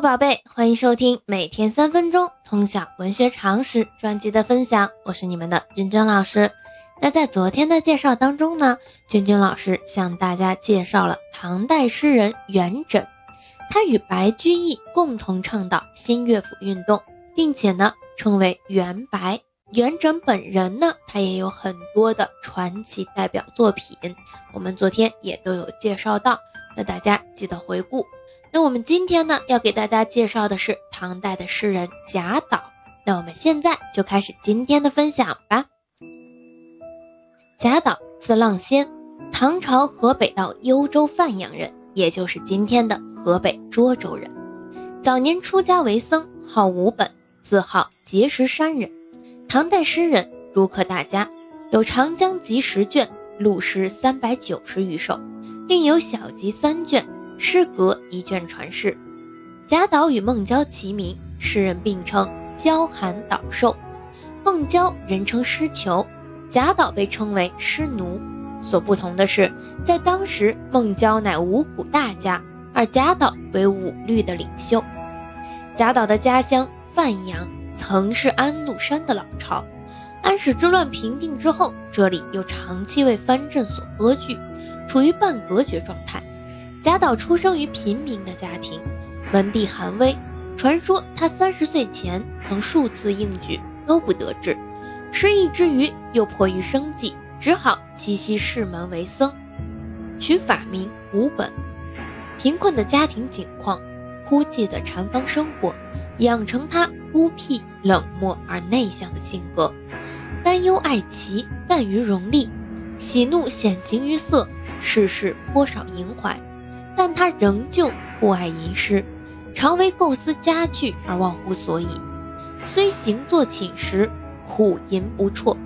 宝贝，欢迎收听每天三分钟通晓文学常识专辑的分享，我是你们的君君老师。那在昨天的介绍当中呢，君君老师向大家介绍了唐代诗人元稹，他与白居易共同倡导新乐府运动，并且呢称为元白。元稹本人呢，他也有很多的传奇代表作品，我们昨天也都有介绍到，那大家记得回顾。那我们今天呢，要给大家介绍的是唐代的诗人贾岛。那我们现在就开始今天的分享吧。贾岛字浪仙，唐朝河北道幽州范阳人，也就是今天的河北涿州人。早年出家为僧，号无本，自号碣石山人。唐代诗人，儒客大家，有《长江集》十卷，录诗三百九十余首，另有小集三卷。诗阁一卷传世，贾岛与孟郊齐名，诗人并称郊寒岛寿。孟郊人称诗囚，贾岛被称为诗奴。所不同的是，在当时孟郊乃五谷大家，而贾岛为五律的领袖。贾岛的家乡范阳曾是安禄山的老巢，安史之乱平定之后，这里又长期为藩镇所割据，处于半隔绝状态。贾岛出生于平民的家庭，文帝韩威传说他三十岁前曾数次应举都不得志，失意之余又迫于生计，只好栖息室门为僧，取法名无本。贫困的家庭境况，孤寂的禅房生活，养成他孤僻冷漠而内向的性格，担忧爱奇，淡于荣利，喜怒显形于色，事事颇少萦怀。但他仍旧酷爱吟诗，常为构思佳句而忘乎所以。虽行作寝食，苦吟不辍。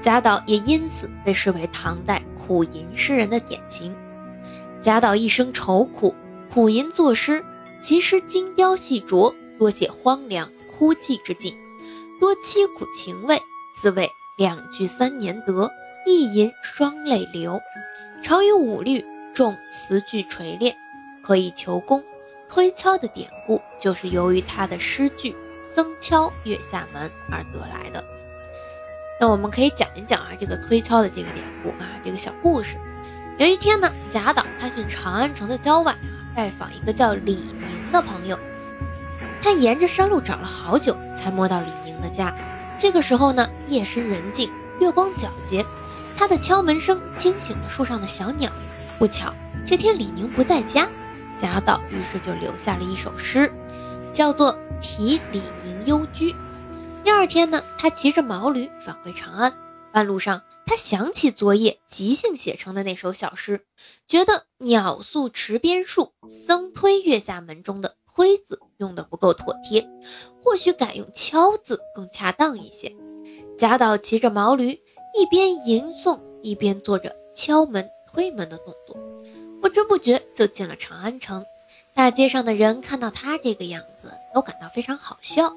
贾岛也因此被视为唐代苦吟诗人的典型。贾岛一生愁苦，苦吟作诗，其诗精雕细琢，多写荒凉枯寂之境，多凄苦情味，自谓两句三年得，一吟双泪流。常于五律。重词句锤炼，可以求功。推敲的典故就是由于他的诗句“僧敲月下门”而得来的。那我们可以讲一讲啊，这个推敲的这个典故啊，这个小故事。有一天呢，贾岛他去长安城的郊外啊，拜访一个叫李宁的朋友。他沿着山路找了好久，才摸到李宁的家。这个时候呢，夜深人静，月光皎洁，他的敲门声惊醒了树上的小鸟。不巧，这天李宁不在家，贾岛于是就留下了一首诗，叫做《题李宁幽居》。第二天呢，他骑着毛驴返回长安，半路上他想起昨夜即兴写成的那首小诗，觉得“鸟宿池边树，僧推月下门”中的“推”字用的不够妥帖，或许改用“敲”字更恰当一些。贾岛骑着毛驴，一边吟诵，一边做着敲门。推门的动作，不知不觉就进了长安城。大街上的人看到他这个样子，都感到非常好笑。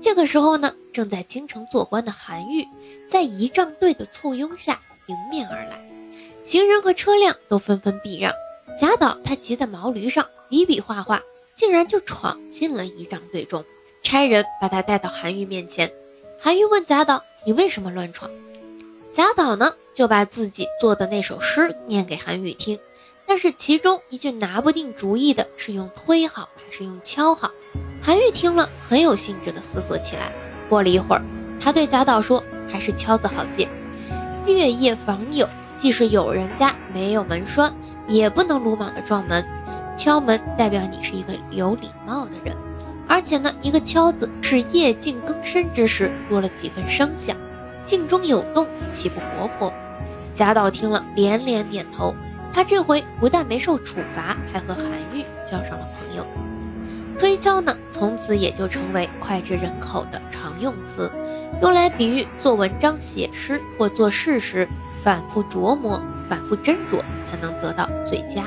这个时候呢，正在京城做官的韩愈，在仪仗队的簇拥下迎面而来，行人和车辆都纷纷避让。贾岛他骑在毛驴上，比比划划，竟然就闯进了仪仗队中。差人把他带到韩愈面前，韩愈问贾岛：“你为什么乱闯？”贾岛呢？就把自己做的那首诗念给韩愈听，但是其中一句拿不定主意的是用推好还是用敲好。韩愈听了很有兴致的思索起来。过了一会儿，他对贾岛说：“还是敲字好些。月夜访友，即使有人家没有门栓，也不能鲁莽的撞门。敲门代表你是一个有礼貌的人，而且呢，一个敲字是夜静更深之时多了几分声响。”静中有动，岂不活泼？贾岛听了连连点头。他这回不但没受处罚，还和韩愈交上了朋友。推敲呢，从此也就成为脍炙人口的常用词，用来比喻做文章、写诗或做事时反复琢磨、反复斟酌，才能得到最佳。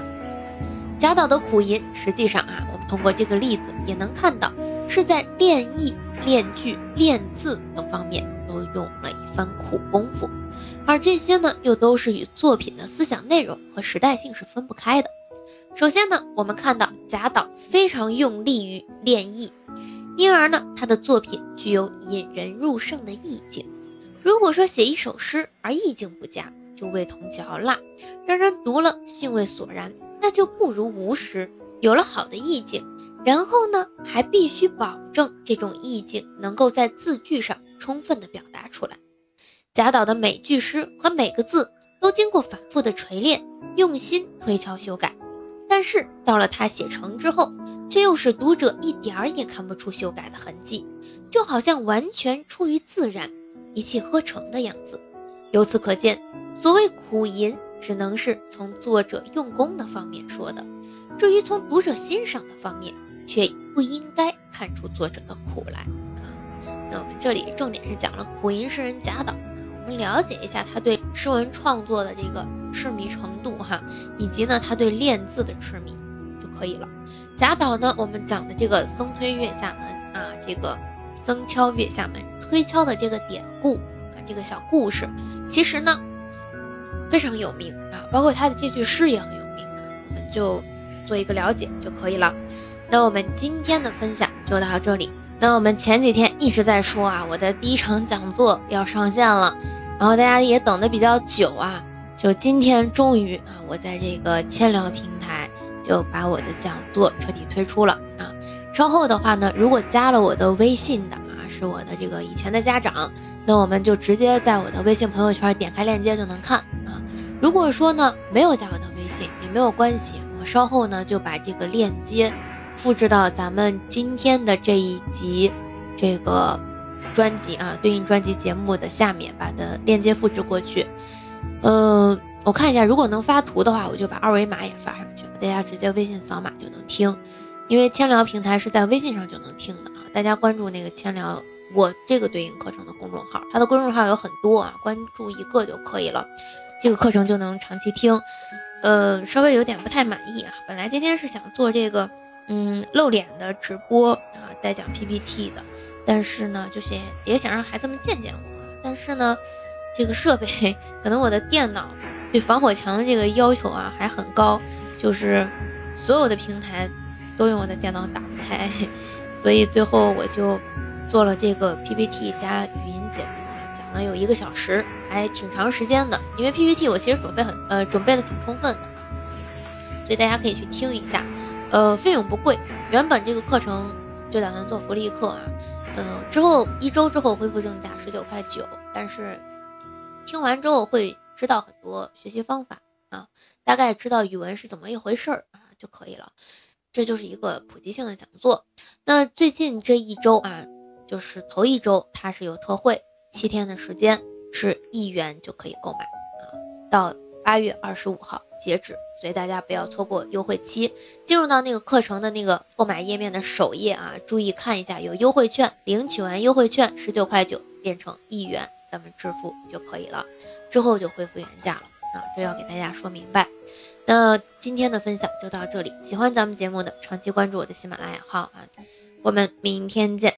贾岛的苦吟，实际上啊，我们通过这个例子也能看到，是在练意、练句、练字等方面。都用了一番苦功夫，而这些呢，又都是与作品的思想内容和时代性是分不开的。首先呢，我们看到贾岛非常用力于练意，因而呢，他的作品具有引人入胜的意境。如果说写一首诗而意境不佳，就味同嚼蜡，让人读了兴味索然，那就不如无诗。有了好的意境，然后呢，还必须保证这种意境能够在字句上充分的表达出来。贾岛的每句诗和每个字都经过反复的锤炼，用心推敲修改。但是到了他写成之后，却又使读者一点儿也看不出修改的痕迹，就好像完全出于自然，一气呵成的样子。由此可见，所谓苦吟，只能是从作者用功的方面说的；至于从读者欣赏的方面，却不应该看出作者的苦来啊。那我们这里重点是讲了苦吟诗人贾岛。我们了解一下他对诗文创作的这个痴迷程度哈，以及呢他对练字的痴迷就可以了。贾岛呢，我们讲的这个僧推月下门啊，这个僧敲月下门推敲的这个典故啊，这个小故事，其实呢非常有名啊，包括他的这句诗也很有名，我们就做一个了解就可以了。那我们今天的分享就到这里。那我们前几天一直在说啊，我的第一场讲座要上线了，然后大家也等的比较久啊，就今天终于啊，我在这个千聊平台就把我的讲座彻底推出了啊。稍后的话呢，如果加了我的微信的啊，是我的这个以前的家长，那我们就直接在我的微信朋友圈点开链接就能看啊。如果说呢没有加我的微信也没有关系，我稍后呢就把这个链接。复制到咱们今天的这一集这个专辑啊，对应专辑节目的下面，把的链接复制过去。嗯，我看一下，如果能发图的话，我就把二维码也发上去，大家直接微信扫码就能听。因为千聊平台是在微信上就能听的啊，大家关注那个千聊我这个对应课程的公众号，它的公众号有很多啊，关注一个就可以了，这个课程就能长期听。呃，稍微有点不太满意啊，本来今天是想做这个。嗯，露脸的直播啊，带讲 PPT 的，但是呢，就是也想让孩子们见见我。但是呢，这个设备可能我的电脑对防火墙的这个要求啊还很高，就是所有的平台都用我的电脑打不开，所以最后我就做了这个 PPT 加语音解读，讲了有一个小时，还挺长时间的。因为 PPT 我其实准备很呃准备的挺充分的，所以大家可以去听一下。呃，费用不贵，原本这个课程就打算做福利课啊，嗯，之后一周之后恢复正价十九块九，但是听完之后会知道很多学习方法啊，大概知道语文是怎么一回事儿啊就可以了，这就是一个普及性的讲座。那最近这一周啊，就是头一周它是有特惠，七天的时间是一元就可以购买啊，到八月二十五号截止。所以大家不要错过优惠期，进入到那个课程的那个购买页面的首页啊，注意看一下有优惠券，领取完优惠券十九块九变成一元，咱们支付就可以了，之后就恢复原价了啊，这要给大家说明白。那今天的分享就到这里，喜欢咱们节目的长期关注我的喜马拉雅号啊，我们明天见。